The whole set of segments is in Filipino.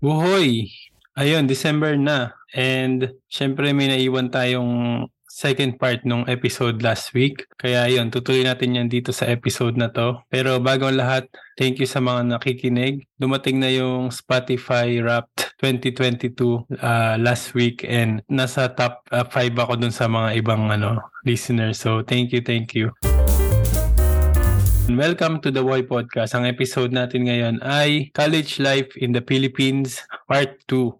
Buhoy! Ayun, December na. And syempre may naiwan tayong second part nung episode last week. Kaya yun, tutuloy natin yan dito sa episode na to. Pero bago ang lahat, thank you sa mga nakikinig. Dumating na yung Spotify Wrapped 2022 uh, last week and nasa top 5 uh, ako dun sa mga ibang ano listeners. So thank you, thank you. Welcome to the Boy Podcast. Ang episode natin ngayon ay College Life in the Philippines Part 2.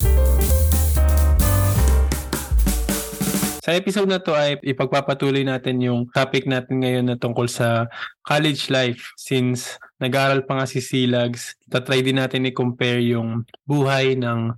Sa episode na to ay ipagpapatuloy natin yung topic natin ngayon na tungkol sa college life since nag-aaral pa nga si Silags. Tatry din natin i-compare yung buhay ng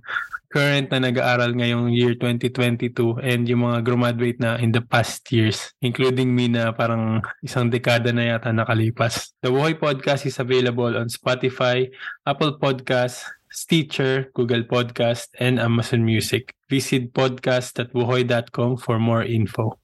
current na nag-aaral ngayong year 2022 and yung mga graduate na in the past years, including me na parang isang dekada na yata nakalipas. The Buhay Podcast is available on Spotify, Apple Podcasts, Stitcher, Google Podcast, and Amazon Music. Visit podcast.buhoy.com for more info.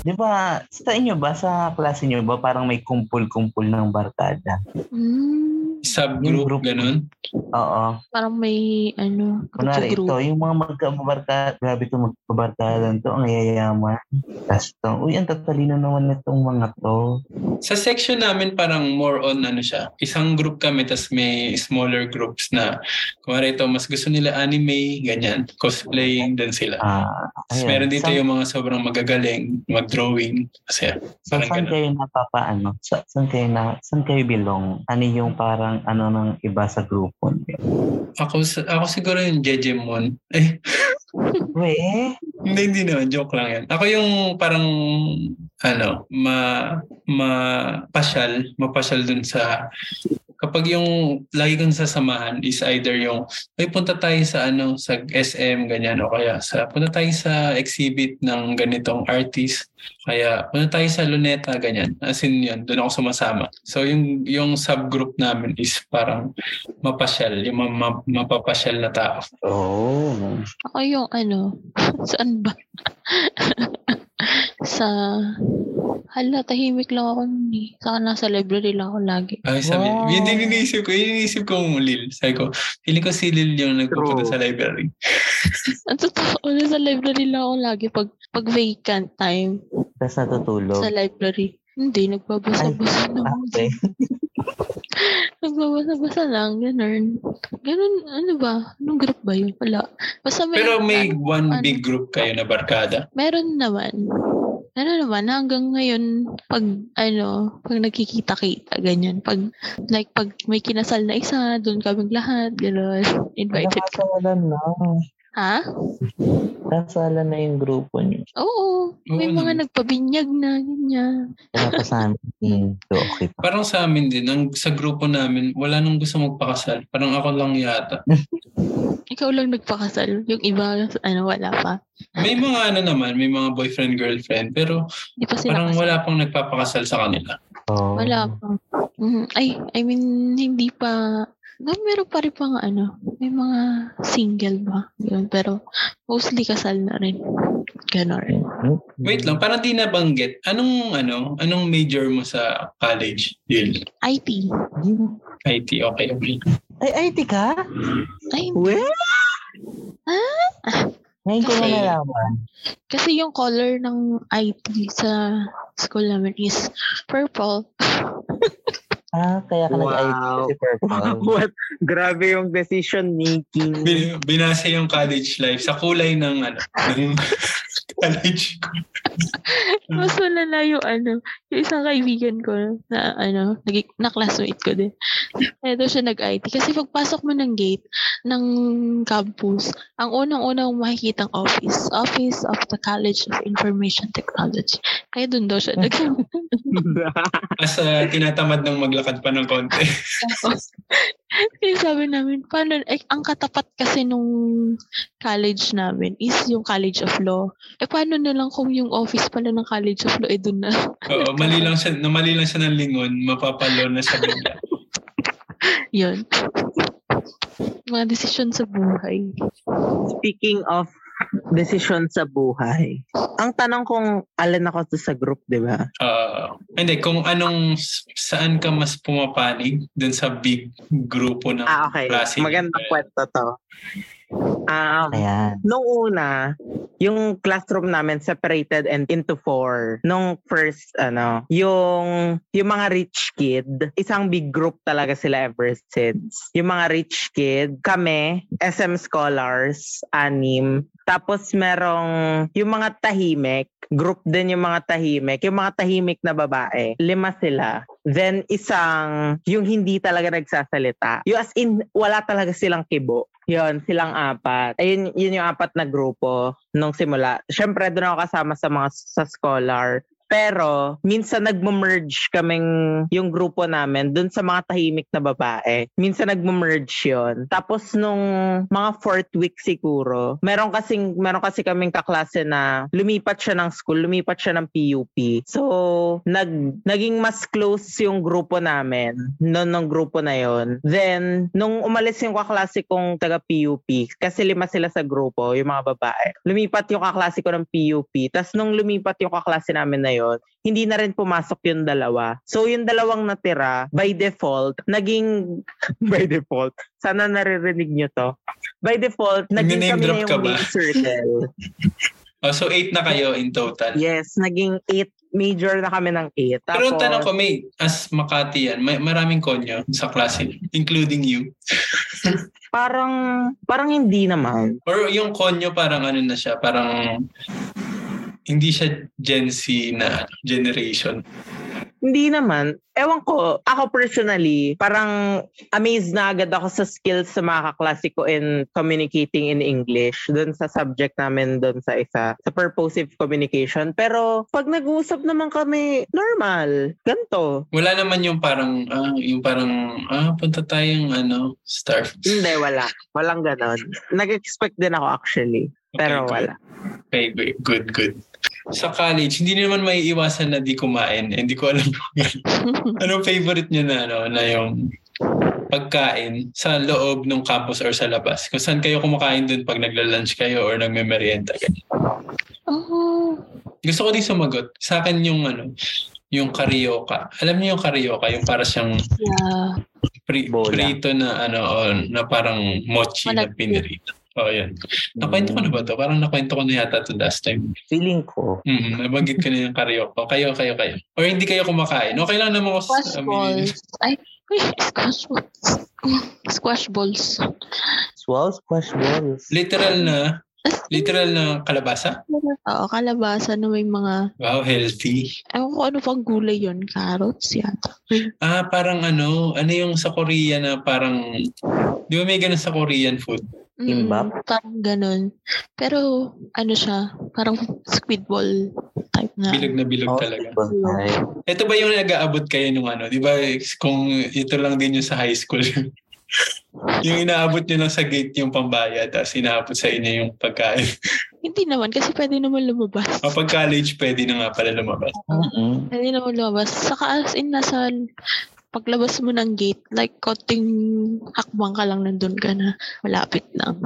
Di ba, sa inyo ba, sa klase niyo ba, parang may kumpul-kumpul ng barkada? Mm, Subgroup, group. ganun? Oo. parang may ano, Kunwari, group. ito, yung mga magkabarkada, grabe ito magkabarkadan to, ang yayaman. Tapos ito, uy, ang tatalino naman itong mga to. Sa section namin parang more on ano siya. Isang group kami tas may smaller groups na kung ito mas gusto nila anime, ganyan. Cosplaying din sila. Ah, Tapos meron dito Sa- yung mga sobrang magagaling, mag-drawing. Kasi Sa parang saan ganun. kayo napapaano? Sa, saan kayo na, saan kayo belong? Ano yung parang ano ng iba sa grupo niyo? Ako, ako siguro yung Jejemon. Eh, We, hindi, hindi naman. Joke lang yan. Ako yung parang, ano, ma, ma, pasyal, mapasyal dun sa, kapag yung lagi kong sasamahan is either yung, ay punta tayo sa ano, sa SM, ganyan, o kaya sa, punta tayo sa exhibit ng ganitong artist, kaya punta tayo sa Luneta, ganyan. As in yun, doon ako sumasama. So yung, yung subgroup namin is parang mapasyal, yung ma, ma- mapapasyal na tao. oh. Ako yung ano, saan ba? sa, hala, tahimik lang ako nun eh. Saka nasa library lang ako lagi. Ay, sabi, Wow. yun din iniisip ko. Yun iniisip ko yung Lil. Sabi ko, feeling ko si Lil yung nagpupunta True. sa library. Ang totoo, nasa library lang ako lagi pag, pag vacant time Tapos natutulog. sa library. Hindi, nagbabasa-basa lang. Okay. Nagbabasa-basa lang, ganun. Ganun, ano ba? Anong group ba yun? Wala. Basta may, Pero may ano, one ano. big group kayo na barkada. Meron naman. Meron naman, hanggang ngayon, pag, ano, pag nagkikita-kita, ganyan. Pag, like, pag may kinasal na isa, doon kaming lahat, gano'n. Invited ka. Nakasalan na. Ha? Kasalan na yung grupo niyo. Oo. May Oo mga naman. nagpabinyag na, ganyan. Kaya pa sa amin. Hmm, so, okay pa. Parang sa amin din, ang, sa grupo namin, wala nang gusto magpakasal. Parang ako lang yata. Ikaw lang nagpakasal. Yung iba, ano, wala pa. May mga ano naman, may mga boyfriend, girlfriend. Pero Hindi pa sila parang kasal. wala pang nagpapakasal sa kanila. Oh. Wala pa. Mhm. Ay, I mean, hindi pa... No, meron pa rin pang ano, may mga single ba? Yun, pero mostly kasal na rin. Ganon. Hmm. Wait lang, parang di nabanggit. Anong, ano, anong major mo sa college, Lil? IT. IT, okay, okay. Ay, IT ka? Ay, We? Ah? Ngayon ko na Kasi- nalaman. kasi yung color ng IT sa school namin is purple. Ah, kaya ka nag-IT Wow. kasi purple. What? Grabe yung decision making. Bin- binasa yung college life sa kulay ng ano ng college ko. Mas malala yung ano, yung isang kaibigan ko na ano, naging, na classmate ko din. Ito siya nag-IT. Kasi pagpasok mo ng gate ng campus, ang unang-unang makikita ang office. Office of the College of Information Technology. Kaya dun daw siya nag As uh, tinatamad ng maglakad pa ng konti. Kaya sabi namin, paano, eh, ang katapat kasi nung college namin is yung College of Law. Eh, paano na lang kung yung office pala ng College of Law, eh, dun na. Oo, mali lang siya, namali lang siya ng lingon, mapapalo na siya bigla. Yun. Mga desisyon sa buhay. Speaking of Desisyon sa buhay. Ang tanong kung alin ako to sa group, di ba? Ah, hindi, kung anong, saan ka mas pumapanig dun sa big grupo ng Ah, okay. klase. Magandang kwento to. Um, Ayan. Nung una, yung classroom namin separated and into four. Nung first, ano, yung, yung mga rich kid, isang big group talaga sila ever since. Yung mga rich kid, kami, SM Scholars, anim. Tapos merong, yung mga tahimik, group din yung mga tahimik. Yung mga tahimik na babae, lima sila. Then isang, yung hindi talaga nagsasalita. Yung as in, wala talaga silang kibo. Yun, silang apat. Ayun, yun yung apat na grupo nung simula. Siyempre, doon ako kasama sa mga sa scholar. Pero, minsan nagmo-merge kaming yung grupo namin dun sa mga tahimik na babae. Minsan nagmo-merge yon. Tapos nung mga fourth week siguro, meron kasing meron kasi kaming kaklase na lumipat siya ng school, lumipat siya ng PUP. So, nag naging mas close yung grupo namin noon nung grupo na yon. Then, nung umalis yung kaklase kong taga PUP, kasi lima sila sa grupo, yung mga babae. Lumipat yung kaklase ko ng PUP. Tapos nung lumipat yung kaklase namin na yon, hindi na rin pumasok yung dalawa. So yung dalawang natira, by default, naging, by default, sana naririnig nyo to. By default, naging kami na yung main circle. Oh, so eight na kayo in total. yes, naging eight, major na kami ng eight. Pero Tapos, tanong ko, may, as Makati yan, may maraming konyo sa klase, including you. parang, parang hindi naman. Or yung konyo parang ano na siya, parang hindi siya Gen Z na generation. Hindi naman. Ewan ko, ako personally, parang amazed na agad ako sa skills sa mga kaklase ko in communicating in English dun sa subject namin dun sa isa, sa purposive communication. Pero pag nag-uusap naman kami, normal. Ganto. Wala naman yung parang, ah, yung parang, ah, punta tayong ano, Starfish. Hindi, wala. Walang ganon. Nag-expect din ako actually. Pero Okay, wala. Okay, good, good, good. Sa college, hindi naman may iwasan na di kumain. Eh, Hindi ko alam anong favorite niyo na, ano, na yung pagkain sa loob ng campus or sa labas. Kung saan kayo kumakain dun pag nagla-lunch kayo or nagme-merienda. ganyan. oh, Gusto ko din sumagot. Sa akin yung ano, yung karyoka. Alam niyo yung karyoka, yung para siyang yeah. pri- Bola. prito na ano, na parang mochi na Malagkit. pinirito. Oh, yan. Nakwento ko na ba to? Parang nakwento ko na yata to last time. Feeling ko, Mm, nabanggit ko na yung karyoka. Kayo, kayo, kayo. Or hindi kayo kumakain. Okay lang naman ko Squash sa balls. Ay, uy, squash balls. Squash balls. swell squash balls. Literal na, literal na kalabasa. Oo, kalabasa na may mga, Wow, healthy. ewan ko ano pang gulay yon Carrots yata. Ah, parang ano, ano yung sa Korea na parang, di ba may ganun sa Korean food? Kimbap? Mm, parang ganun. Pero, ano siya, parang squid ball type na. Bilog na bilog Oh, talaga. Ito ba yung nag-aabot kayo nung ano? Di ba kung ito lang din yung sa high school. yung inaabot nyo lang sa gate yung pambayad tapos inaabot sa inyo yung pagkain. Hindi naman, kasi pwede naman lumabas. Kapag college, pwede na nga pala lumabas. Mm-mm. Pwede naman lumabas. Saka as in, nasa paglabas mo ng gate, like, konting hakbang ka lang nandun ka na. Malapit lang.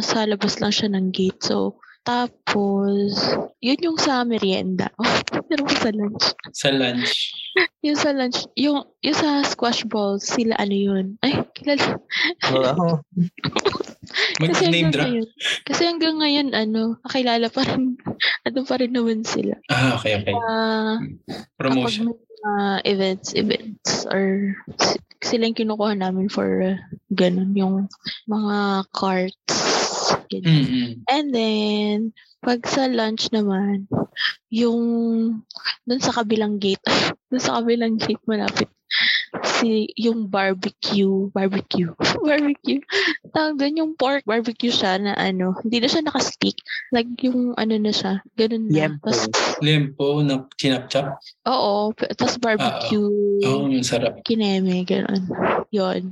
Nasa labas lang siya ng gate. So, tapos, yun yung sa merienda. Oh, pero sa lunch. Sa lunch. Yung sa lunch, yung, yung sa squash balls, sila ano yun? Ay, kilala. Wow. Mag-name hanggang drop. ngayon, kasi hanggang ngayon, ano, kakilala pa rin, ano pa rin naman sila. Ah, okay, okay. Ah, Promotion. Kapag mga events, events, or si- sila yung kinukuha namin for uh, ganun, yung mga carts. Mm-mm. And then, pag sa lunch naman, yung dun sa kabilang gate, dun sa kabilang gate malapit, si yung barbecue, barbecue, barbecue. Tawag doon yung pork barbecue siya na ano, hindi na siya naka-stick. Like yung ano na siya, ganun na. Yempo. Tapos, Lempo na chinap-chap. oo, tapos barbecue, Oo, oh, sarap. kineme, ganun. Yon.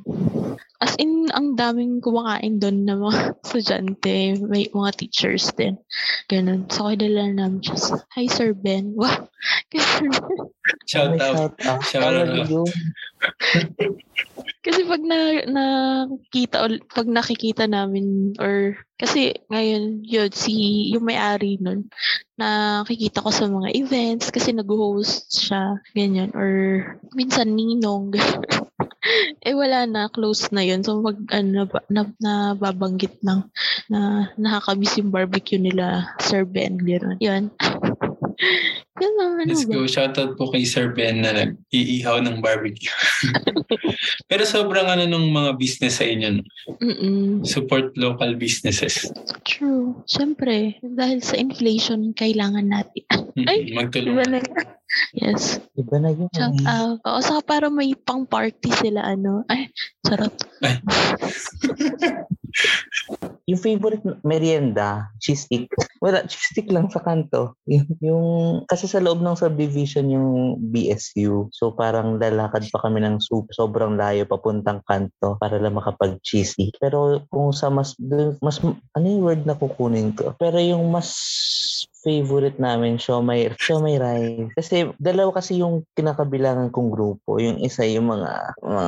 As in, ang daming kumakain doon na mga estudyante, may mga teachers din. Ganun. So, kilala namin siya. Hi, Sir Ben. Wow. Kay Sir Ben. Shout out. Shout out. Shout out. Kasi pag na, nakita, pag nakikita namin, or, kasi ngayon, yun, si, yung may-ari nun, nakikita ko sa mga events, kasi nag-host siya, ganyan, or, minsan ninong, eh wala na, close na yun. So, mag, ano, ba- na, nababanggit ng, na nakakamiss yung barbecue nila, Sir Ben, gano'n. Yun. Yun lang, ano Let's ba? go. Shoutout po kay Sir Ben na nag-iihaw ng barbecue. Pero sobrang ano nung mga business sa inyo. no? Mm-mm. Support local businesses. True. Siyempre, dahil sa inflation, kailangan natin. Mm, Ay, Magtulungan. Diba na? Yes. Iba na yun. Shout out. Oo, saka para may pang party sila, ano. Ay, sarap. Yung favorite merienda, cheese stick. Wala, stick lang sa kanto. Yung, yung kasi sa loob ng subdivision yung BSU. So parang lalakad pa kami ng soup, sobrang layo papuntang kanto para lang makapag cheese stick. Pero kung sa mas, mas, ano yung word na kukunin ko? Pero yung mas favorite namin, siomay, siomay rice. Kasi dalawa kasi yung kinakabilangan kong grupo. Yung isa yung mga, mga,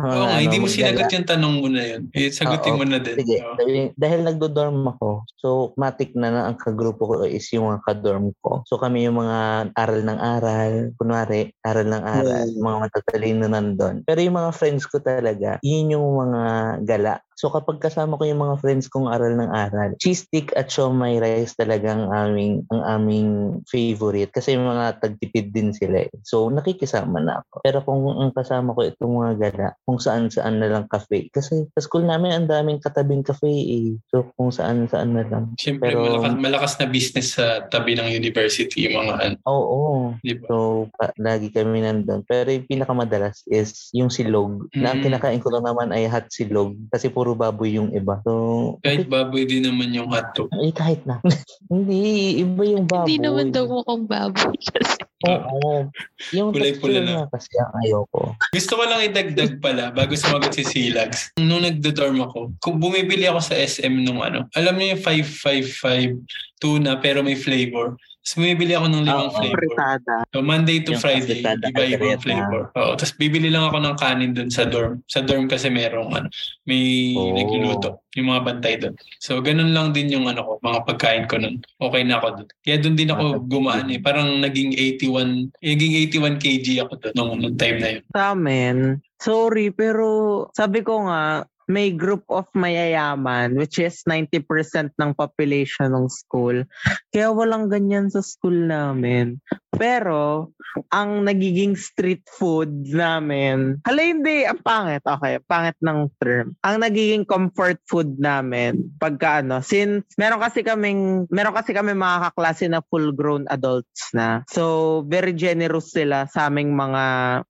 mga Oo nga, hindi mo sinagot yung tanong mo na yun. Eh, sagutin Oo, mo na din. Sige, Oo. dahil, dahil nagdo-dorm ako, so matik na na ang kagrupo ko is yung mga ka-dorm ko. So kami yung mga aral ng aral, kunwari, aral ng aral, mga matatalino nandun. Pero yung mga friends ko talaga, yun yung mga gala. So kapag kasama ko yung mga friends kong aral ng aral, cheese stick at siomay rice talagang aming, ang aming favorite kasi yung mga tagtipid din sila eh. So nakikisama na ako. Pero kung ang kasama ko itong mga gala, kung saan saan na lang cafe. Kasi sa school namin ang daming katabing cafe eh. So kung saan saan na lang. Siyempre, Pero- malakas, malakas na business sa tabi ng university, yung mga ano, Oo. di ba? So, pa, lagi kami nandun. Pero yung pinakamadalas is yung silog. Na ang Mm. kinakain ko lang naman ay hot silog. Kasi puro baboy yung iba. So, Kahit baboy din naman yung hotdog. eh, kahit na. Hindi, iba yung baboy. Hindi naman daw mukhang baboy kasi. Oo. Yung Kulay-pula texture na. kasi ang ayoko. Gusto ko lang idagdag pala bago sumagot si Silags. Nung nagdo-dorm ako, kung bumibili ako sa SM nung ano, alam niyo yung 555 tuna pero may flavor. Tapos bumibili ako ng limang Oo. flavor. Fritada. So Monday to Yung Friday, afritada, iba-ibang caldereta. flavor. Oo, tapos bibili lang ako ng kanin dun sa dorm. Sa dorm kasi merong ano, may Oh. nagluluto, yung mga bantay dun. So ganun lang din yung ano ko, mga pagkain ko nun. Okay na ako dun. Kaya dun din ako gumaan eh. Parang naging 81, naging 81 kg ako dun nung, nung time na yun. Sa amin, sorry, pero sabi ko nga, may group of mayayaman, which is 90% ng population ng school. Kaya walang ganyan sa school namin. Pero, ang nagiging street food namin, hala hindi, ang pangit, okay, pangit ng term. Ang nagiging comfort food namin, pagka ano, since meron kasi kaming, meron kasi kami mga kaklase na full-grown adults na. So, very generous sila sa aming mga,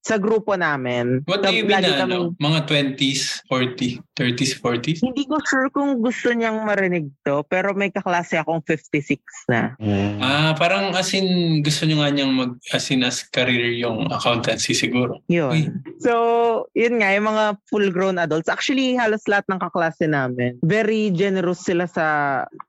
sa grupo namin. What do So, you mean na ano? Mga 20s, 40, 30s, 40s? Hindi ko sure kung gusto niyang marinig to, pero may kaklase akong 56 na. Ah, parang as in, gusto nyo nga niyang mag, as in as career yung accountancy siguro. Yun. Uy. So, yun nga, yung mga full-grown adults. Actually, halos lahat ng kaklase namin. Very generous sila sa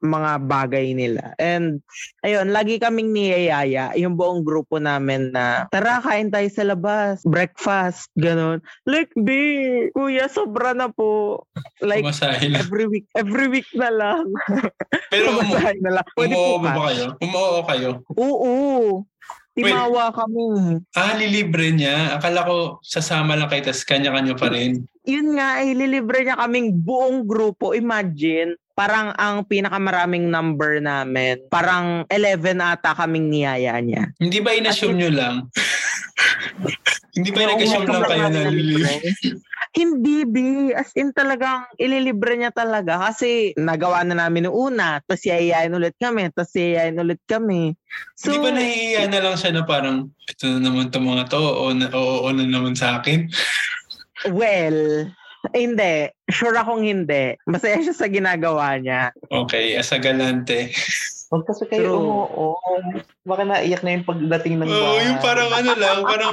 mga bagay nila. And, ayun, lagi kaming niyayaya, yung buong grupo namin na, tara, kain tayo sa labas, breakfast, ganun. Like, di, kuya, sobra na po. Like, every week, every week na lang. Pero umu- na lang. Pwede umuo po ba ka? kayo? Umuo kayo? Oo. Timawa kami. Ah, lilibre niya. Akala ko sasama lang kayo, tas kanya-kanya pa rin. Yun nga, ililibre niya kaming buong grupo. Imagine, parang ang pinakamaraming number namin, parang 11 ata kaming niyaya niya. Hindi ba inassume nyo lang? Hindi ba Oo, nag-assume lang kayo na lilibre? Hindi, B. As in talagang ililibre niya talaga kasi nagawa na namin noong una, tapos yayayain ulit kami, tapos yayayain ulit kami. So, Hindi ba nahihiya na lang siya na parang, ito na naman itong mga to, o na, oo, oo na naman sa akin? well, hindi. Sure akong hindi. Masaya siya sa ginagawa niya. Okay, as a galante. Huwag kasi kayo True. umuo. Baka naiyak na yung pagdating ng Oo, bahay. yung parang ano lang, parang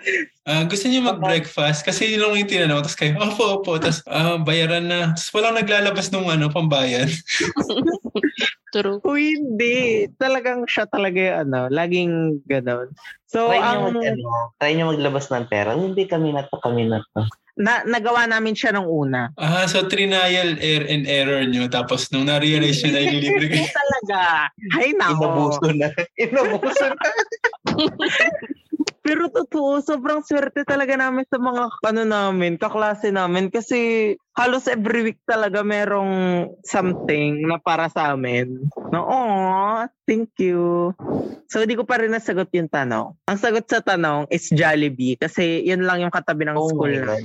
ah, gusto niyo mag-breakfast kasi yun lang yung tinanong. Tapos kayo, opo, opo. Tapos ah, bayaran na. Tapos walang naglalabas nung ano, pambayan. True. Uy, hindi. Talagang siya talaga yung ano, laging ganon. So, Try niyo ang, mag, ano, try niyo maglabas ng pera. Hindi kami na to, kami na to. na, nagawa namin siya nung una. Ah, so trial error and error nyo. Tapos nung na-realize nyo na ililibre kayo. Talaga. Ay, nako. Inabuso na. Inabuso na. Pero totoo, sobrang swerte talaga namin sa mga ano namin, kaklase namin kasi halos every week talaga merong something na para sa amin. Na, oh, thank you. So, hindi ko pa rin nasagot yung tanong. Ang sagot sa tanong is Jollibee kasi yun lang yung katabi ng Oh school na.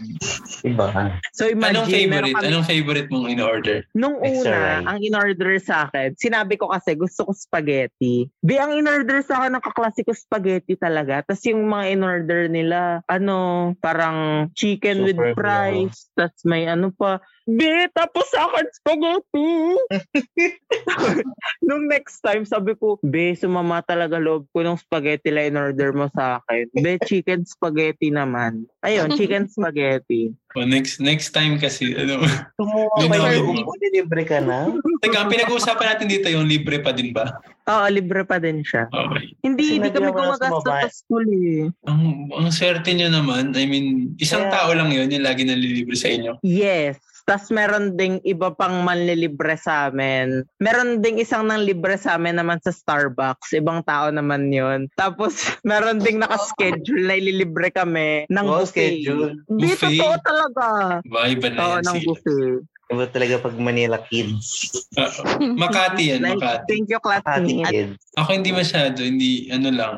Iba. So, imagine, Anong favorite? kami- Anong favorite mong in-order? Nung una, rice. ang in-order sa akin, sinabi ko kasi gusto ko spaghetti. Bi, ang in-order sa akin ng kaklase ko spaghetti talaga. Tapos yung mga in-order nila, ano, parang chicken with Super fries. Tapos may ano pa. Bi, tapos sa akin spaghetti. Nung next time, sabi ko, Be, sumama talaga loob ko ng spaghetti la in-order mo sa akin. Be, chicken spaghetti naman. Ayun, chicken spaghetti. O next next time kasi, ano, Kumuha Yun pa na, yung libre ka na. teka, pinag-uusapan natin dito yung libre pa din ba? Oo, libre pa din siya. Okay. Hindi, hindi kami gumagastos babae. sa school eh. Ang, ang swerte nyo naman, I mean, isang Kaya- tao lang yun yung lagi nalilibre sa inyo. Yes. Tapos meron ding iba pang manlilibre sa amin. Meron ding isang nang libre sa amin naman sa Starbucks. Ibang tao naman yon. Tapos meron ding nakaschedule na ililibre kami ng Oh, buffet. schedule. Di, Buffet? totoo talaga. Ba, iba na Oo, yan ng sila. buffet. Iba talaga pag Manila kids. Ah, Makati yan, Like, Makati. thank you, classmate. kids. Ako hindi masyado, hindi, ano lang.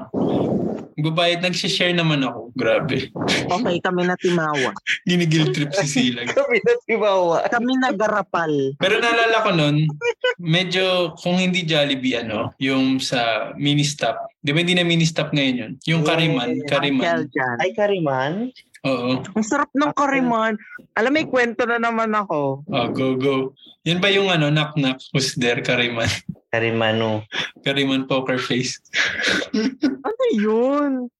Babayad, nag-share naman ako. Grabe. Okay, kami na timawa. Ginigil trip si Silag. Kami na si Bawa. Kami nagarapal. Pero naalala ko nun, medyo kung hindi Jollibee, ano, yung sa mini-stop. Di ba hindi na mini-stop ngayon yun? Yung Yeah. Kariman, Kariman. Ay, Kariman? Oo. Ang sarap ng kariman. Alam, may kwento na naman ako. Oh, go, go. Yan ba yung ano, knock-knock, who's there, Kariman? Karimano. Kariman poker face. Ano yun?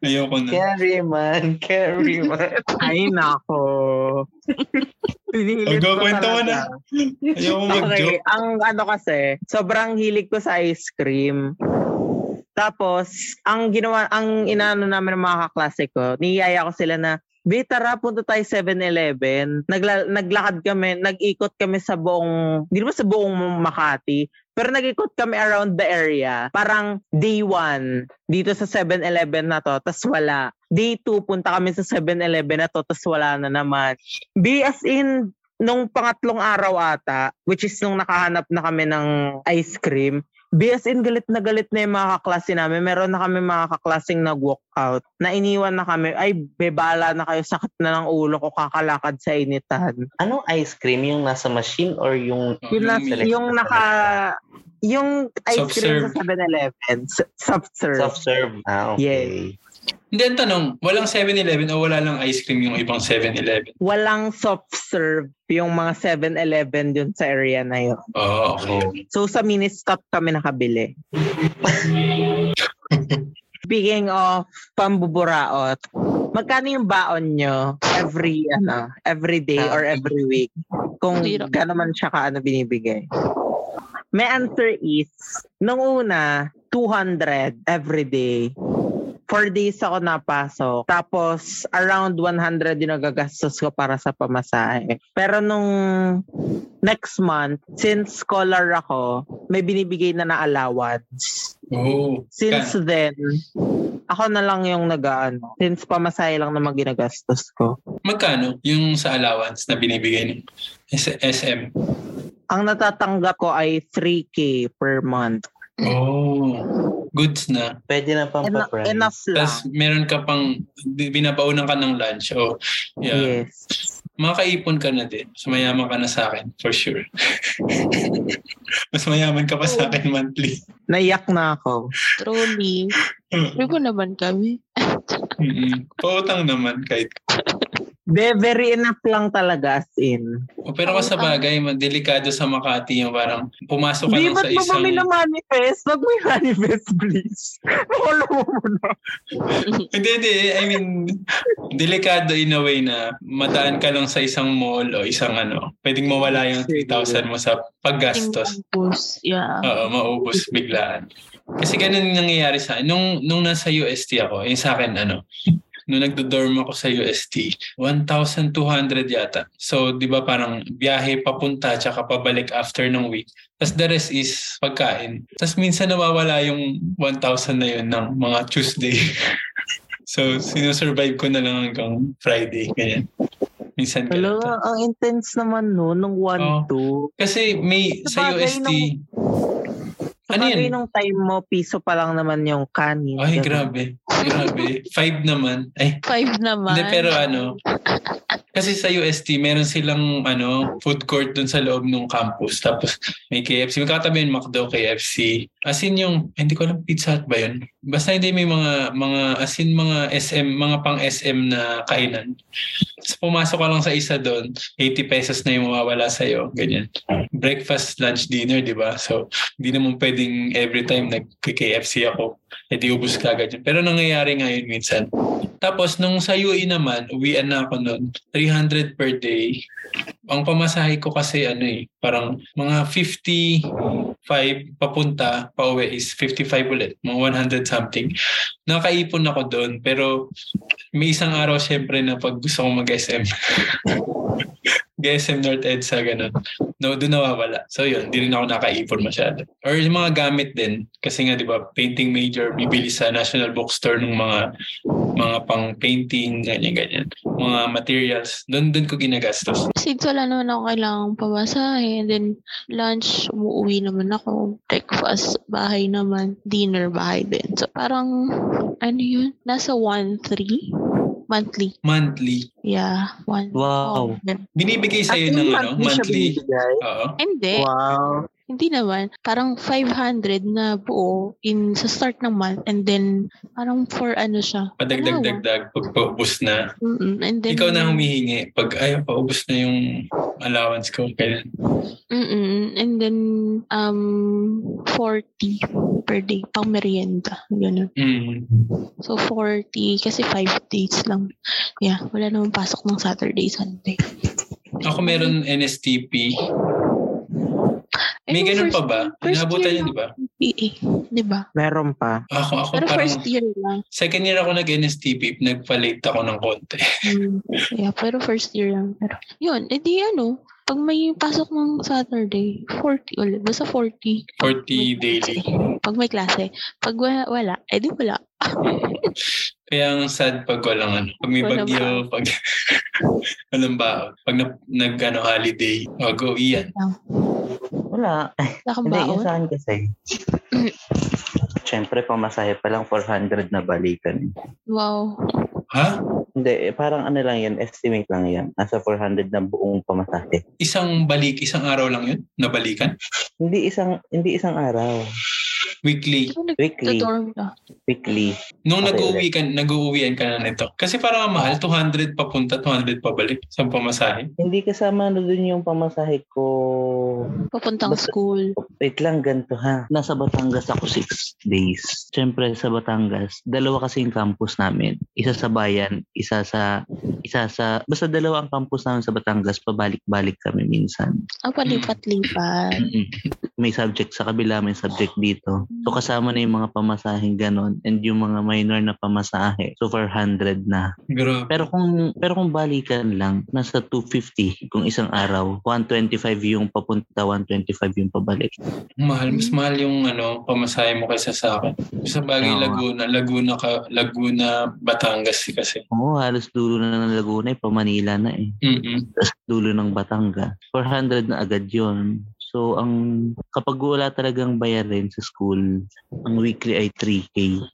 Ayoko na. Kariman. Kariman. Ay, nako. Go, ko kwento mo na. Ayoko Okay, mag-joke. ang ano kasi, sobrang hilig ko sa ice cream. Tapos, ang ginawa, ang inaano namin ng mga kaklase ko, niyaya ko sila na, Be, tara, punta tayo 7-Eleven. Nagla- naglakad kami, nag-ikot kami sa buong, hindi naman sa buong Makati, pero nag-ikot kami around the area. Parang day 1, dito sa 7-Eleven na to, tas wala. Day 2, punta kami sa 7-Eleven na to, tas wala na naman. Be as in, nung pangatlong araw ata, which is nung nakahanap na kami ng ice cream, in galit na galit na yung mga kaklase namin. Meron na kami mga kaklaseng nag-walk out na iniwan na kami, ay bebala na kayo, sakit na ng ulo ko, kakalakad sa initan. Anong ice cream? Yung nasa machine or yung... Yung, nas- yung naka, yung ice Soft cream serve. sa 7-Eleven, s- soft serve. Soft serve? Ah, okay. Hindi, ang tanong, walang 7-Eleven o wala lang ice cream yung ibang 7-Eleven? Walang soft serve yung mga 7-Eleven dun sa area na yun. Oo, okay. Oh. So sa mini stop kami nakabili. Speaking of pambuburaot, magkano yung baon nyo every ano, every day or every week? Kung gano'n man siya kaano binibigay. My answer is, nung una, 200 every day. Four days ako napasok. Tapos, around 100 yung nagagastos ko para sa pamasahe. Pero nung next month, since scholar ako, may binibigay na na allowance. Oh, Since then, ako na lang yung nag-ano. Since pamasahe lang naman ginagastos ko. magkano yung sa allowance na binibigay ni S- SM? Ang natatanggap ko ay 3K per month. Oh, goods na. Pwede na pang Ena- pa-price. enough lang. Tapos meron ka pang, bi- binabaunan ka ng lunch. Oh, yeah. Yes. Makaipon ka na din. Mas mayaman ka na sa akin, for sure. Mas mayaman ka pa sa akin monthly. Naiyak na ako. Truly. Pero naman kami. Mm-mm. Pautang naman kahit. De, very enough lang talaga as in. O, pero kasi sa bagay, delikado sa Makati yung parang pumasok ka Di lang sa mo isang... kami na manifest? Wag mo yung manifest, please. Follow mo muna. Hindi, hindi. I mean, delikado in a way na madaan ka lang sa isang mall o isang ano, pwedeng mawala yung 3,000 mo sa paggastos. Campus, yeah. Oo, maubos biglaan. Kasi ganun yung nangyayari sa akin. Nung, nung nasa UST ako, yung sa akin, ano, nung nagdo-dorm ako sa UST, 1,200 yata. So, di ba parang biyahe papunta tsaka pabalik after ng week. Tapos the rest is pagkain. Tapos minsan nawawala yung 1,000 na yun ng mga Tuesday. so, sinusurvive ko na lang hanggang Friday. Ganyan. Minsan ganun. Hello, ang intense naman no, nung 1-2. Kasi may sa Sabagay UST, Sa Ano bagay yan? nung time mo, piso pa lang naman yung kanin. ay Ganun. grabe. Grabe. Five naman. Ay, Five naman. Hindi, pero ano, kasi sa UST, meron silang ano, food court dun sa loob ng campus. Tapos may KFC. May katabi yung McDo, KFC. As in yung, hindi ko alam, Pizza Hut ba yun? Basta hindi may mga, mga, as in mga SM, mga pang SM na kainan. Tapos pumasok ka lang sa isa doon, 80 pesos na yung mawawala sa'yo. Ganyan. Breakfast, lunch, dinner, di ba? So, hindi naman pwedeng every time nag-KFC ako. Eh di ubus ka agad yun. Pero nangyayari nga yun minsan. Tapos nung sa UE naman, uwian na ako noon, 300 per day. Ang pamasahe ko kasi ano eh, parang mga 55 papunta, pauwi is 55 ulit, mga 100 something. Nakaipon ako doon, pero may isang araw syempre na pag gusto kong mag-SM. GSM North EDSA, ganun. No, doon nawawala. So yun, di rin ako nakaipon masyado. Or yung mga gamit din. Kasi nga, di ba, painting major, bibili sa National Bookstore ng mga mga pang painting, ganyan-ganyan. Mga materials. Doon doon ko ginagastos. Since wala naman ako kailangang pamasahe, and then lunch, umuwi naman ako. Breakfast, bahay naman. Dinner, bahay din. So parang, ano yun? Nasa 1-3 monthly. Monthly. Yeah, one. Wow. Oh. Binibigay sa'yo ng ano, monthly? Oo. Hindi. Wow. Hindi naman. Parang 500 na buo in sa start ng month and then parang for ano siya. Padagdag-dagdag pag paubos na. Mm-mm. And then, Ikaw na humihingi. Pag ay, paubos na yung allowance ko. Kailan? Mm-mm. And then um 40 per day pang merienda. Ganun. Mm. So 40 kasi 5 days lang. Yeah, wala namang pasok ng Saturday, Sunday. Ako meron NSTP. May Eh, ganun first- pa ba? year yun, di ba? PA, di ba? Meron pa. Ako, ako Pero parang first year lang. second year ako nag-NSTP, nagpa-late ako ng konti. Mm, yeah, pero first year lang. Pero, yun, edi ano, pag may pasok ng Saturday, 40 ulit. Basta 40. 40 daily. Pag may klase. Pag wala, wala edi wala. Kaya ang sad pag walang ano, pag may Walang bagyo, pag walang baon, pag na, nag ano, holiday, o go iyan. Wala. Hindi, yung saan kasi. Siyempre, pamasahe pa lang 400 na balikan. Wow. Ha? Hindi, eh, parang ano lang yan, estimate lang yan. Nasa 400 na buong pamasahe. Isang balik, isang araw lang yun? Nabalikan? Hindi isang hindi isang araw. Weekly. Weekly. Weekly. Nung Okay, nag-uwi ka, nag-uuwian ka na nito. Kasi parang ang mahal, 200 papunta, 200 pabalik sa pamasahe. Hindi kasama na dun yung pamasahe ko. Papuntang Basta- school. Wait lang, ganito ha. Nasa Batangas ako six days. Siyempre sa Batangas, dalawa kasi yung campus namin. Isa sa bayan, isa sa, isa sa, basta dalawa ang campus namin sa Batangas, pabalik-balik kami minsan. Ah, palipat-lipat. Mm-mm. May subject sa kabila, may subject dito. So kasama na yung mga pamasaheng ganon and yung mga minor na pamasahe. So 400 na. Grabe. Pero kung pero kung balikan lang, nasa 250 kung isang araw. 125 yung papunta, 125 yung pabalik. Mahal, mas mahal yung ano, pamasahe mo kaysa sa akin. Sa bagay, Oo. Laguna, Laguna, ka, Laguna, Batangas kasi. Oo, halos dulo na ng Laguna eh, pa Manila na eh. Tapos dulo ng Batangas. 400 na agad yon. So, ang kapag wala talagang bayarin sa school, ang weekly ay 3K.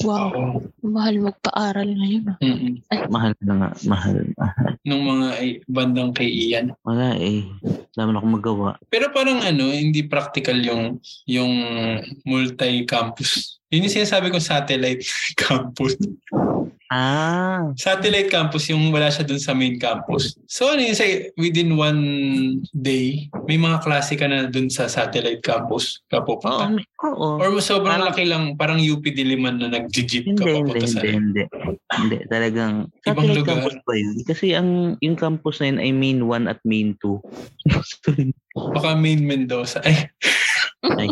Wow. Mahal magpa-aral ngayon. ah. Mm-mm. Mahal na nga, mahal. mahal. Nung mga ay, bandang kay Ian. Wala eh. Wala akong magawa. Pero parang ano, hindi practical yung yung multi-campus. Yun yung sinasabi ko satellite campus. Ah. Satellite campus yung wala siya dun sa main campus. So ano yun, say, within one day, may mga klase ka na dun sa satellite campus ka Oo, pupunta. oo. Or sobrang Parang- laki lang, parang UP Diliman na nag-jeep ka papunta sa hindi, hindi. Hindi, talagang Ibang lugar. campus pa yun. Kasi ang yung campus na yun ay main 1 at main 2. Baka main Mendoza. Ay, ay,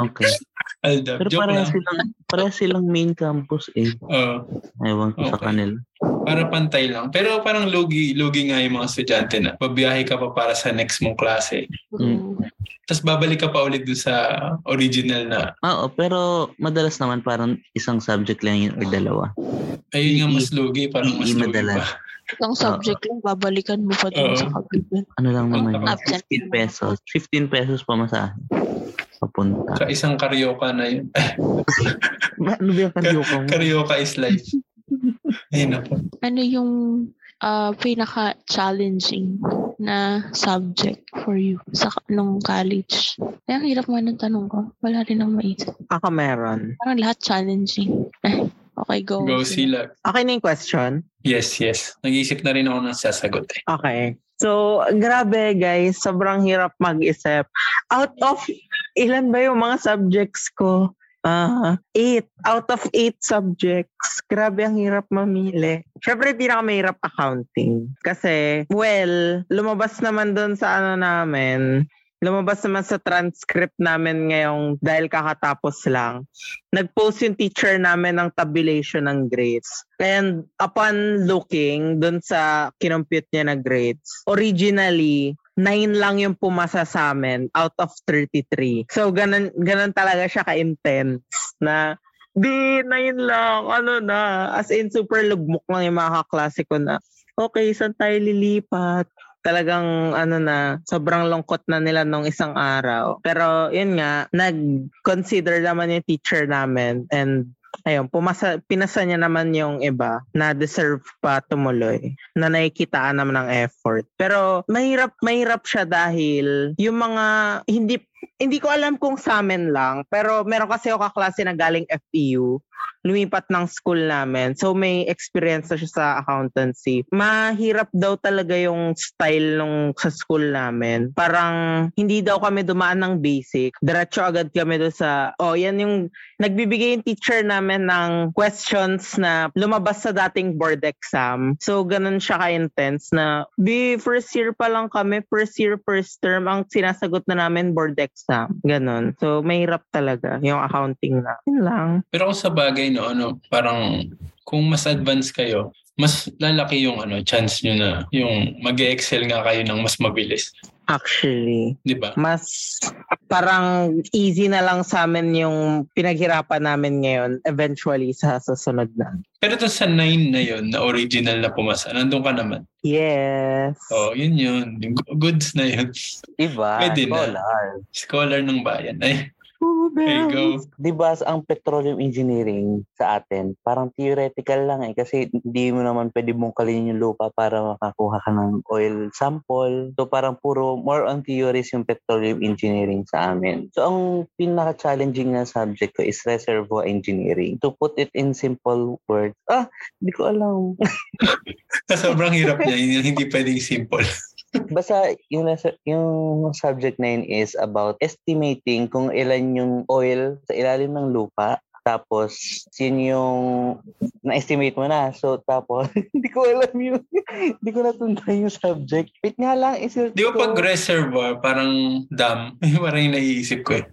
okay. Aldab. Pero Joke para lang. silang, para silang main campus eh. Oo. Ewan ko sa Okay. kanila. para pantay lang. Pero parang logi, logi nga yung mga estudyante na. Babiyahe ka pa para sa next mong klase. Mm. Tapos babalik ka pa ulit dun sa original na. Oo, pero madalas naman parang isang subject lang yun or dalawa. Ayun nga mas logi. Parang mas i- logi madalas. pa. Isang subject lang, babalikan mo pa dun Oo. sa kabilang. Ano lang naman yun? absent. 15 pesos. 15 pesos pa masahe. Papunta. Sa isang karyoka na yun. Ba, ano ba yung karaoke mo? karyoka is life. Ayun na po. Ano yung ah, pinaka-challenging na subject for you sa nung college? Ay, ang hirap nga ng tanong ko. Wala rin akong maisip. Ako meron. Parang lahat challenging. Eh, okay, go. Go Sila. sila. Okay na yung question? Yes, yes. Nag-iisip na rin ako ng sasagot eh. Okay. So, grabe guys, sobrang hirap mag-isip. Out of, ilan ba yung mga subjects ko? Ah, eight. Out of eight subjects. Grabe ang hirap mamili. Siyempre, pinakamahirap accounting. Kasi, well, lumabas naman doon sa ano namin, lumabas naman sa transcript namin ngayong dahil kakatapos lang. Nag-post yung teacher namin ng tabulation ng grades. And upon looking dun sa kinompute niya na grades, originally, 9 lang yung pumasa sa amin out of 33. So, ganun, ganun talaga siya ka-intense na di, 9 lang, ano na. As in, super lugmok lang yung mga kaklase ko na, okay, saan tayo lilipat? Talagang ano na, sobrang lungkot na nila nung isang araw. Pero yun nga, nag-consider naman yung teacher namin and ayun, pumasa, pinasa niya naman yung iba na deserve pa tumuloy, na nakikitaan naman ng effort. Pero mahirap, mahirap siya dahil yung mga, hindi, hindi ko alam kung sa amin lang, pero meron kasi ako kaklase na galing FEU, lumipat ng school namin. So may experience na siya sa accountancy. Mahirap daw talaga yung style nung sa school namin. Parang hindi daw kami dumaan ng basic. Diretso agad kami doon sa, oh yan yung nagbibigay yung teacher namin ng questions na lumabas sa dating board exam. So ganun siya ka-intense na, di first year pa lang kami, first year, first term, ang sinasagot na namin board exam. Ganun. So mahirap talaga yung accounting na. Yun lang. Pero sa bagay, no, ano, parang kung mas advanced kayo, mas lalaki yung ano, chance nyo na yung mag excel nga kayo ng mas mabilis. Actually, Di ba? mas parang easy na lang sa amin yung pinaghirapan namin ngayon eventually sa susunod na. Pero dun sa 9 na yun, na original na pumasa, nandun ka naman. Yes. Oh, yun yun. Yung goods na yun. Diba? Pwede na. Scholar. Scholar ng bayan. Ay, there you go. Diba ang petroleum engineering sa atin, parang theoretical lang eh. Kasi hindi mo naman pwede bungkalin yung lupa para makakuha ka ng oil sample. So parang puro more on theories yung petroleum engineering sa amin. So ang pinaka-challenging na subject ko is reservoir engineering. To put it in simple words, ah, hindi ko alam. Sobrang hirap niya. Yung hindi pwedeng simple. Basta yung, yung subject na yun is about estimating kung ilan yung oil sa ilalim ng lupa. Tapos, yun yung na-estimate mo na. So, tapos, hindi ko alam yun. hindi ko natundaan yung subject. Wait nga lang, isil Di ba pag reservoir, parang dam, parang yung naiisip ko eh.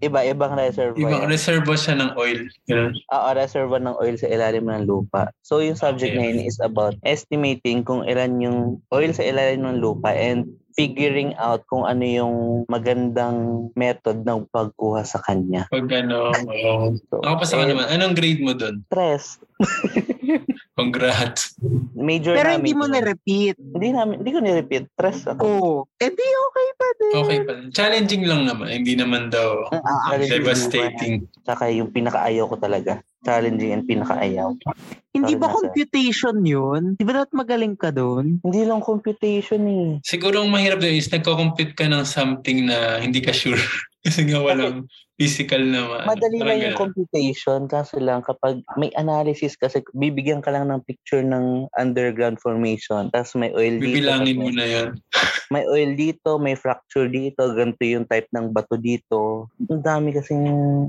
Iba-ibang reservoir. Ibang yan. reservoir siya ng oil. Ganun. Oo, reservoir ng oil sa ilalim ng lupa. So, yung subject Okay. na yun is about estimating kung ilan yung oil sa ilalim ng lupa and figuring out kung ano yung magandang method ng pagkuha sa kanya. Pag ano, oo. So, Nakapasa ka eh, naman. Anong grade mo doon? Stress. Congrats. Major Pero hindi mo na-repeat. Hindi namin, hindi ko ni-repeat. Stress ako. Oo. Eh di okay pa din. Okay pa. rin. Challenging lang naman. Hindi naman daw Ah, challenging devastating. Saka yung pinakaayaw ko talaga. Challenging and pinakaayaw. Hindi Sorry ba na, sir. computation yun? Di ba dapat magaling ka doon? Hindi lang computation eh. Siguro ang mahirap doon is nagko-compute ka ng something na hindi ka sure. Kasi nga walang physical naman. Madali Parang lang yung computation kaso lang kapag may analysis kasi bibigyan ka lang ng picture ng underground formation tapos may oil dito Bibilangin mo na yun. may oil dito may fracture dito ganito yung type ng bato dito ang dami kasi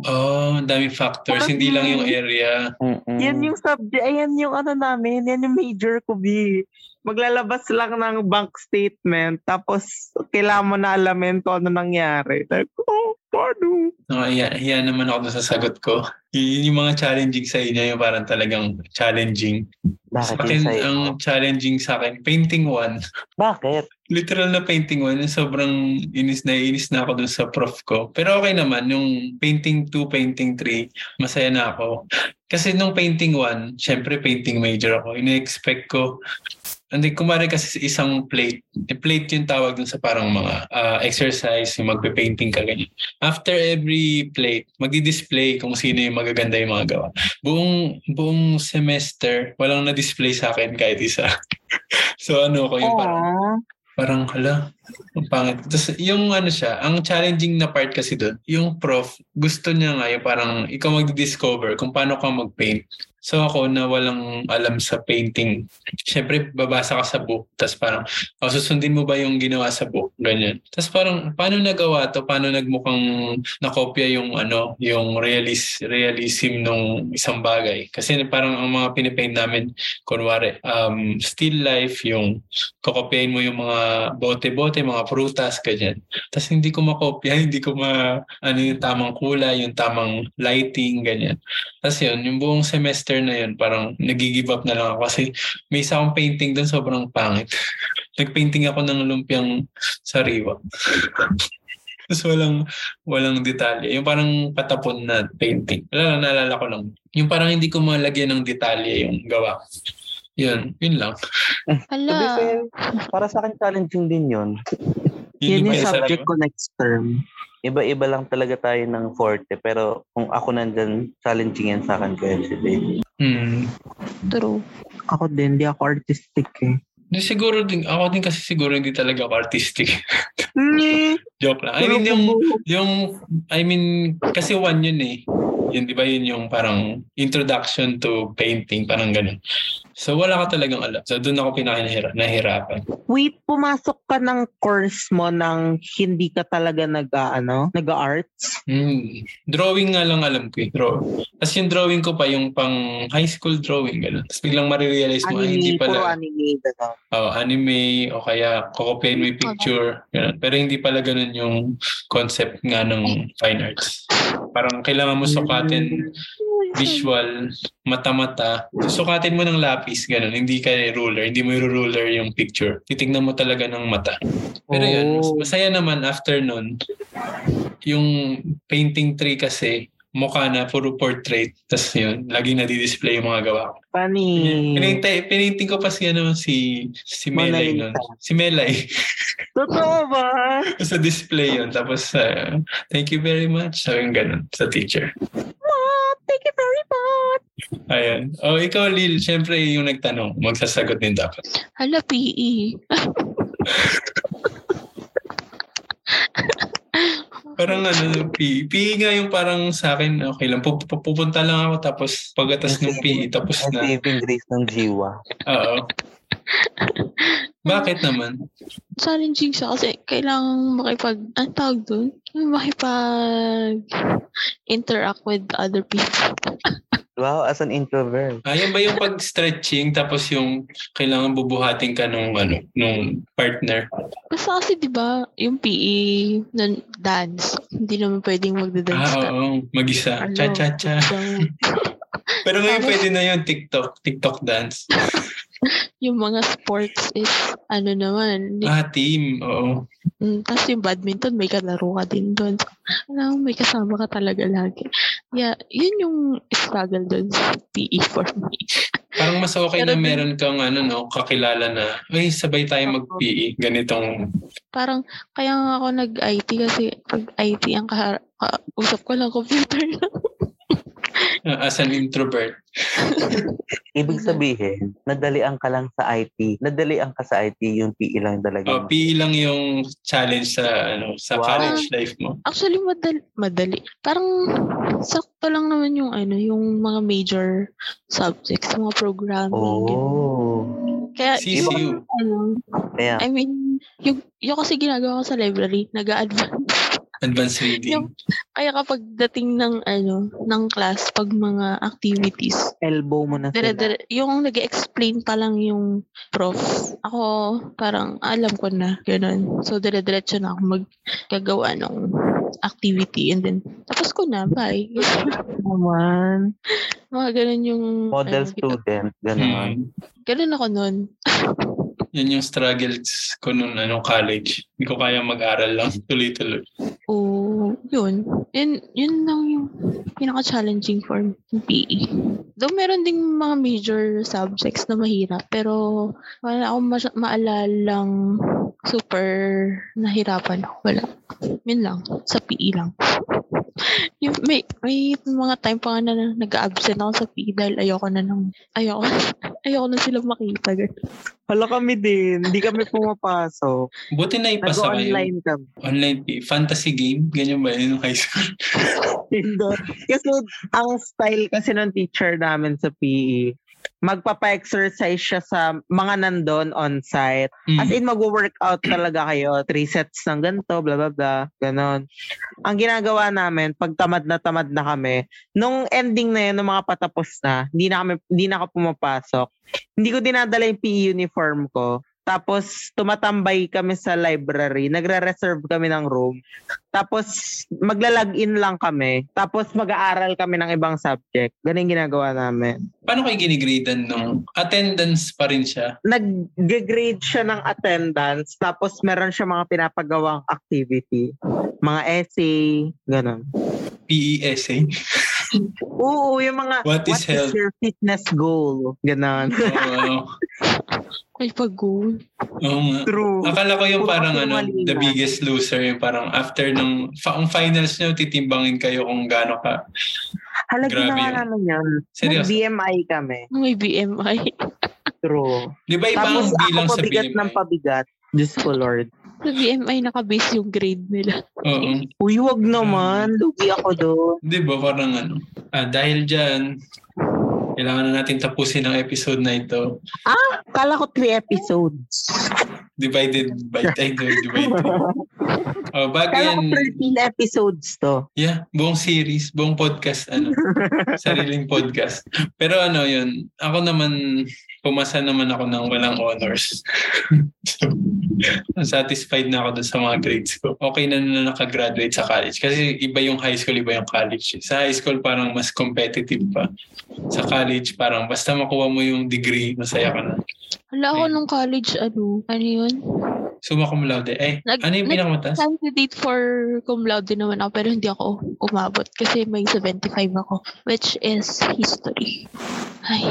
Oh, ang daming factors. Hindi lang yung area. Yan yung subject, ayan yung ano namin, yan yung major ko, B. Maglalabas lang ng bank statement, tapos kailangan mo na alamin kung ano nangyari. Like, oh, paano? No, hiya, naman ako sa sagot ko. Y- yung mga challenging sa inyo, yung parang talagang challenging. Sa bakit akin, yung sa'yo? ang challenging sa akin, painting one. bakit Literal na painting one, yung sobrang inis na inis na ako dun sa prof ko. Pero okay naman, yung painting 2, painting 3, masaya na ako. Kasi nung painting 1, syempre painting major ako. Ina-expect ko, hindi, kumari kasi sa isang plate. Eh, plate yung tawag dun sa parang mga ah, exercise, yung magpe-painting ka ganyan. After every plate, magdi-display kung sino yung magaganda yung mga gawa. Buong, buong semester, walang na-display sa akin kahit isa. so ano ko yung parang, parang hala, ang pangit. Tapos yung ano siya, ang challenging na part kasi doon, yung prof, gusto niya nga yung parang ikaw magdi-discover kung paano ka mag-paint. So ako na walang alam sa painting, syempre babasa ka sa book, tapos parang, oh, susundin mo ba yung ginawa sa book? Ganyan. Tapos parang, paano nagawa to? Paano nagmukhang nakopya yung ano, yung realis, realism nung isang bagay? Kasi parang ang mga pinipaint namin, kunwari, um, still life, yung kokopyahin mo yung mga bote-bote, mga prutas, ganyan. Tapos hindi ko makopya, hindi ko ma, ano yung tamang kulay, yung tamang lighting, ganyan. Tapos yun, yung buong semester na yun, parang nagigive up na lang ako kasi may isa akong painting doon sobrang pangit. Nagpainting ako ng lumpiang sariwa. Tapos walang, walang detalye. Yung parang patapon na painting. Wala lang, naalala ko lang. Yung parang hindi ko malagyan ng detalye yung gawa. Yun, yun lang. Hala. fair para sa akin challenging din yon Yan yung pinasa- subject ko next term. Iba-iba lang talaga tayo ng forte pero kung ako nandyan challenging yan sa akin kaya si Dave Hmm. True. Ako din, di ako artistic eh. Di siguro din, ako din kasi siguro hindi talaga ako artistic. Hmm, Joke lang. I mean, yung, yung, I mean, kasi one yun eh. Yun, di ba yun yung parang introduction to painting, parang ganun. So, wala ka talagang alam. So, doon ako pinakinahira, nahirapan. Wait, pumasok ka ng course mo nang hindi ka talaga nag, ano, nag-arts? Hmm. Drawing nga lang alam ko eh. Draw. Tapos yung drawing ko pa, yung pang high school drawing, gano'n. Tapos biglang marirealize mo, hindi Anime, puro pala. anime. Gano'n. Oh, anime o kaya kokopyahin mo yung picture. Ganun. Pero hindi pala ganun yung concept nga ng fine arts. Parang kailangan mo sukatin visual, mata-mata. Sukatin mo ng lapis, ganun. Hindi ka ruler. Hindi mo ruler yung picture. Titignan mo talaga ng mata. Pero yun, Oh. masaya naman after nun. Yung painting tree kasi, mukha na, puro portrait. Tapos yun, lagi na-display yung mga gawa ko. Funny. Pinaintay, pinainting ko pa si, ano, si, si Melay nun. Si Melay. Totoo ba? sa display yun. Tapos, uh, thank you very much. Sabi yung ganun sa teacher. Oh, thank you very much. Ayan. O, oh, ikaw, Lil, syempre yung nagtanong, magsasagot din dapat. Hala. PE. Parang ano, PE. PE nga yung parang sa akin, okay lang. Pup- pup- Pupunta lang ako tapos pagatas ng PE, tapos na. saving grace ng jiwa Oo. Bakit naman? Challenging siya kasi kailangan makipag, ang tawag doon? Makipag interact with other people. wow as an introvert Ayun ba yung pag-stretching tapos yung kailangan bubuhatin ka nung ano, nung partner? Basta kasi di ba yung PE ng dance, hindi naman pwedeng magda-dance Ah, ka. oo. Mag-isa. Ano? Cha-cha-cha. Yung, Pero ngayon pwede na yun, TikTok. TikTok dance. yung mga sports is ano naman. Ah, team. Oo. Mm, Tapos yung badminton, may kalaro ka din doon. So, alam mo, may kasama ka talaga lagi. Yeah, yun yung struggle doon sa PE for me. Parang mas okay Pero na meron kang ano, no, kakilala na, ay, sabay tayo mag-PE. Ganitong, Parang, kaya nga ako nag-IT kasi pag IT ang kahar- kausap ko lang computer lang. As an introvert. Ibig sabihin, nadalian ka lang sa IT. Nadalian ka sa IT, yung PE lang talaga. Oh, PE lang yung challenge sa ano sa Wow. college life mo. Actually, madali. madali. Parang sakto lang naman yung ano, yung mga major subjects, mga programming. oh. Kaya, CCU. yung, ano, Kaya, I mean, yung, yung kasi ginagawa ko sa library, nag-advance. Advanced reading. Yung- Kaya kapag dating ng ano, ng class, pag mga activities, Elbow mo na sila. dire, yung nag explain pa lang yung prof. Ako, parang alam ko na, ganun. So, dire-diretso na ako maggagawa ng activity and then, tapos ko na, bye. Naman. mga ganun yung, model ano, student, gano'n. Hmm. ganun ako nun. Yan yung struggles ko nung ano, college. Hindi ko kaya mag-aral lang tuloy-tuloy. Oo, yun. Yun, yun lang yung pinaka-challenging for me, PE. Though meron ding mga major subjects na mahirap, pero wala akong mas- maalalang super nahirapan. Wala. Yun lang. Sa PE lang. Yung, may, may mga time pa nga na nag-absent ako sa PE dahil ayoko na nang, ayoko, ayoko na sila makita. Hala kami din. Hindi kami pumapasok. Buti na ipasa kayo. Nag-online kami. Online PE. Fantasy game? Ganyan ba yun yung high school? Hindi. Kasi ang style kasi ng teacher namin sa PE, magpapa-exercise siya sa mga nandun on-site. Mm. As in, mag-workout talaga kayo. Three sets ng ganito, bla bla bla. Ganon. Ang ginagawa namin, pag tamad na tamad na kami, nung ending na yun, nung mga patapos na, hindi na, kami, hindi na ako pumapasok. Hindi ko dinadala yung PE uniform ko. Tapos, tumatambay kami sa library. Nagre-reserve kami ng room. Tapos, magla-log-in lang kami. Tapos, mag-aaral kami ng ibang subject. Ganun ginagawa namin. Paano kayo ginigradean nung attendance pa rin siya? nag-grade siya ng attendance, tapos meron siya mga pinapagawang activity. Mga essay, ganun. PE essay? Oo, yung mga, What is health? your fitness goal? Ganun. Oo. Ay, pag-goal. Oo nga. True. Akala ko yung Puro parang ano, the biggest loser, yung parang after ng fa- ang finals nyo, titimbangin kayo kung gaano ka. Hala, Grabe ginawa namin yun. Seryoso. Nag-BMI kami. May BMI. True. Di ba iba Tapos ang ako bilang sa pabigat BMI? ng pabigat. Diyos ko, Lord. Sa BMI nakabase yung grade nila. Oo. Uy, wag naman. Lugi ako doon. Di ba parang ano? Ah, dahil dyan, kailangan na natin tapusin ang episode na ito. Kala ko three episodes. Divided by ay, divided. Oh, bago yan, 13 episodes to. yeah, buong series, buong podcast, ano, sariling podcast. Pero ano yun, ako naman, pumasa naman ako ng walang honors. so, satisfied na ako dun sa mga grades ko. Okay na na nakagraduate sa college. Kasi iba yung high school, iba yung college. Sa high school, parang mas competitive pa. Sa college, parang basta makuha mo yung degree, masaya ka na. Hala ako nung college, ano, ano yun? Summa cum laude. Eh, Nag- ano yung pinakamataas? Candidate for cum laude naman ako, pero hindi ako umabot kasi may 75 ako, which is history. Ay,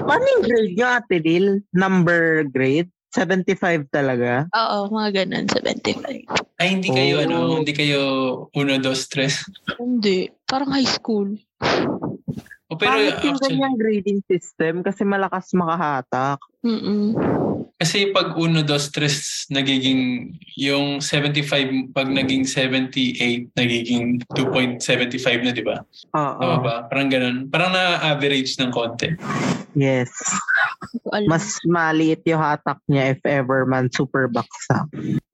Paano yung grade nyo, Ate Dil? Number grade? 75 talaga? oo, mga ganun, 75. Ay, hindi kayo, Oh. ano, hindi kayo uno, dos, tres. Hindi, parang high school. O, pero Pangit yung actually, ganyang grading system kasi malakas makahatak. Mm-mm. Kasi pag uno, dos, tres, nagiging, yung 75, pag naging 78, nagiging 2.75 na, di ba? Oo. Tama ba? Parang ganun. Parang na-average ng konti. Yes. Mas maliit yung hatak niya if ever man super baksa.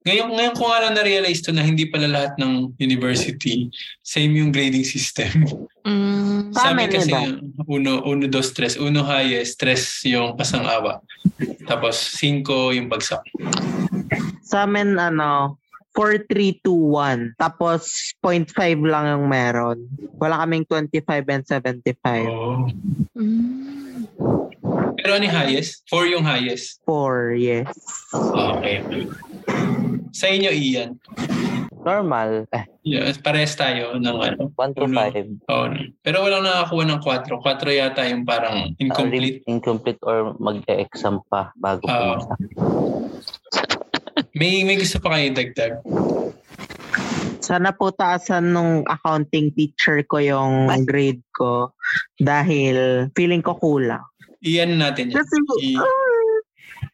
Ngayon, ngayon ko nga lang na-realize to na hindi pala lahat ng university same yung grading system. Mm, Sa amin kasi iba. uno, uno, dos, tres. Uno highest, tres yung pasang-awa. Tapos cinco yung bagsak. Sa amin, ano, 4, 3, 2, 1. Tapos, 0.5 lang yung meron. Wala kaming 25 and 75. Oh. mm. Pero ano yung highest? Four yung highest. 4, yes. Okay. Sa inyo, Ian. Normal. Eh, Yeah, parehas tayo ng ano. 1 to Uno. 5. Oh, pero walang nakakuha ng 4. 4 yata yung parang incomplete. incomplete or mag-exam pa bago Ah. pumasa. May may gusto pa kayo dagdag. Sana po taasan nung accounting teacher ko yung grade ko dahil feeling ko kulang. Iyan natin yan. Kasi, I- ah,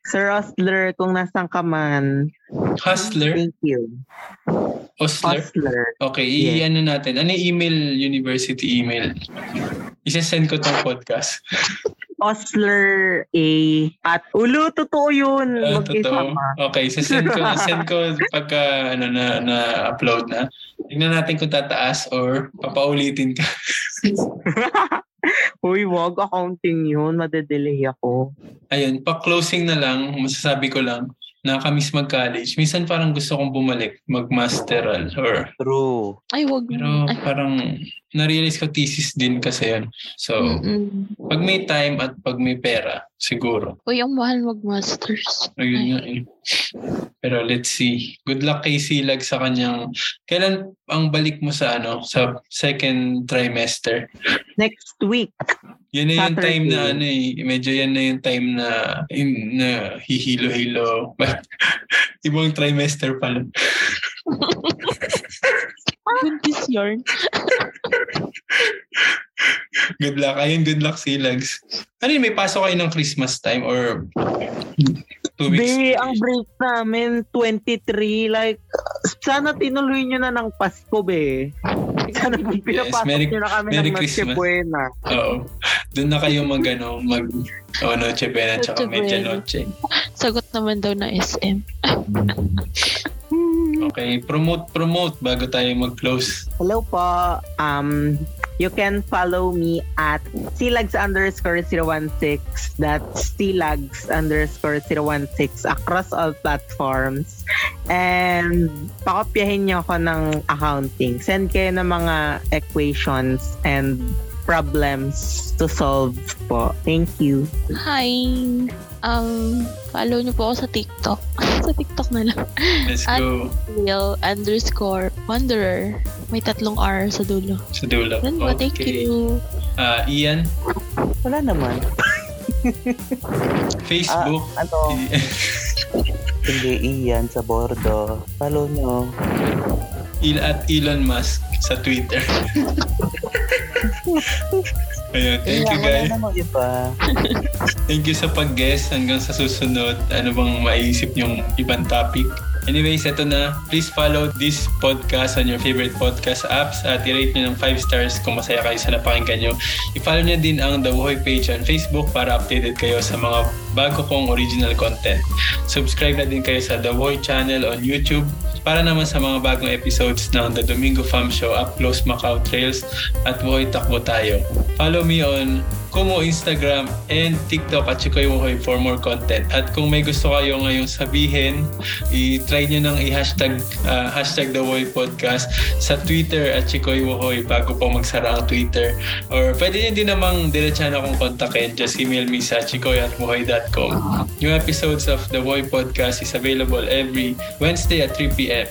Sir Osler, kung nasan ka man, Hustler? thank you. Osler? Osler. Okay, Yeah. i-ano natin. Ano yung email, university email? Isasend ko tong podcast. Osler A at ulo, totoo yun. Ah, totoo. Mag-isama. Okay, so send ko, send ko pagka ano, na, na upload na. Tingnan natin kung tataas or papaulitin ka. Uy, wag accounting yun. Madedelay ako. Ayun, pa-closing na lang, masasabi ko lang, nakakamiss mag-college. Minsan parang gusto kong bumalik, mag-masteral or True. Ay, wag. pero Ay, parang na-realize ko thesis din kasi yun. So, mm-mm. pag may time at pag may pera, siguro. Uy, ang mahal mag-masters. Ayun nga eh. Pero let's see. Good luck kay Silag sa kanyang... Kailan ang balik mo sa ano sa second trimester? Next week. Yun na yung Saturday. time na ano eh. Medyo yan na yung time na, in, na hihilo-hilo. Ibang trimester pala. Buntis yarn. Good luck. Ayun, good luck Silags. Ano yun, may pasok kayo ng Christmas time or two weeks? Be, ang break namin, 23. Like, sana tinuloy nyo na ng Pasko, be. Sana kung pinapasok Merry- nyo na kami Merry ng Noche Christmas. Buena. Oo. Doon na kayo mag ano, mag oh, Noche Buena tsaka Noche Buena. Medianoche. Sagot naman daw na SM. Okay, promote, promote bago tayo mag-close. Hello po. Um, you can follow me at silags underscore 016. That's silags underscore 016 across all platforms. And pakopyahin niyo ako ng accounting. Send kayo ng mga equations and problems to solve po. Thank you. Hi! Um, follow niyo po ako sa TikTok. sa TikTok na lang. Let's At- go Real underscore wanderer. May tatlong R sa dulo. sa dulo. Yan ba? Thank Okay. you. Ah, Ian, Wala naman. Facebook. Ano, hindi iyan sa bordo. Follow nyo. Il at Elon Musk sa Twitter. Ayun, thank you Wala guys. namang iba. Thank you sa pag-guest. Hanggang sa susunod, ano bang maisip yung ibang topic? Anyways, ito na. Please follow this podcast on your favorite podcast apps at i-rate nyo ng 5 stars kung masaya kayo sa napakinggan nyo. I-follow nyo din ang The Wuhoy page on Facebook para updated kayo sa mga bago kong original content. Subscribe na din kayo sa The Wuhoy channel on YouTube para naman sa mga bagong episodes ng The Domingo Fam Show, Up Close Macau Trails at Wuhoy Takbo Tayo. Follow me on Kumu Instagram and TikTok at Chikoy Wuhoy for more content. At kung may gusto kayo ngayong sabihin, i-try nyo nang i-hashtag ah, hashtag The Wuhoy Podcast sa Twitter at Chikoy Wuhoy bago pa magsara ang Twitter. Or pwede nyo din namang diretsahan akong kontakin. Just email me sa chikoy at wuhoy.com. New episodes of The Wuhoy Podcast is available every Wednesday at 3 p.m.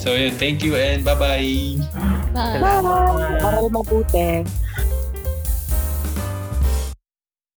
So yun, thank you and bye-bye! Bye. Para mabuti.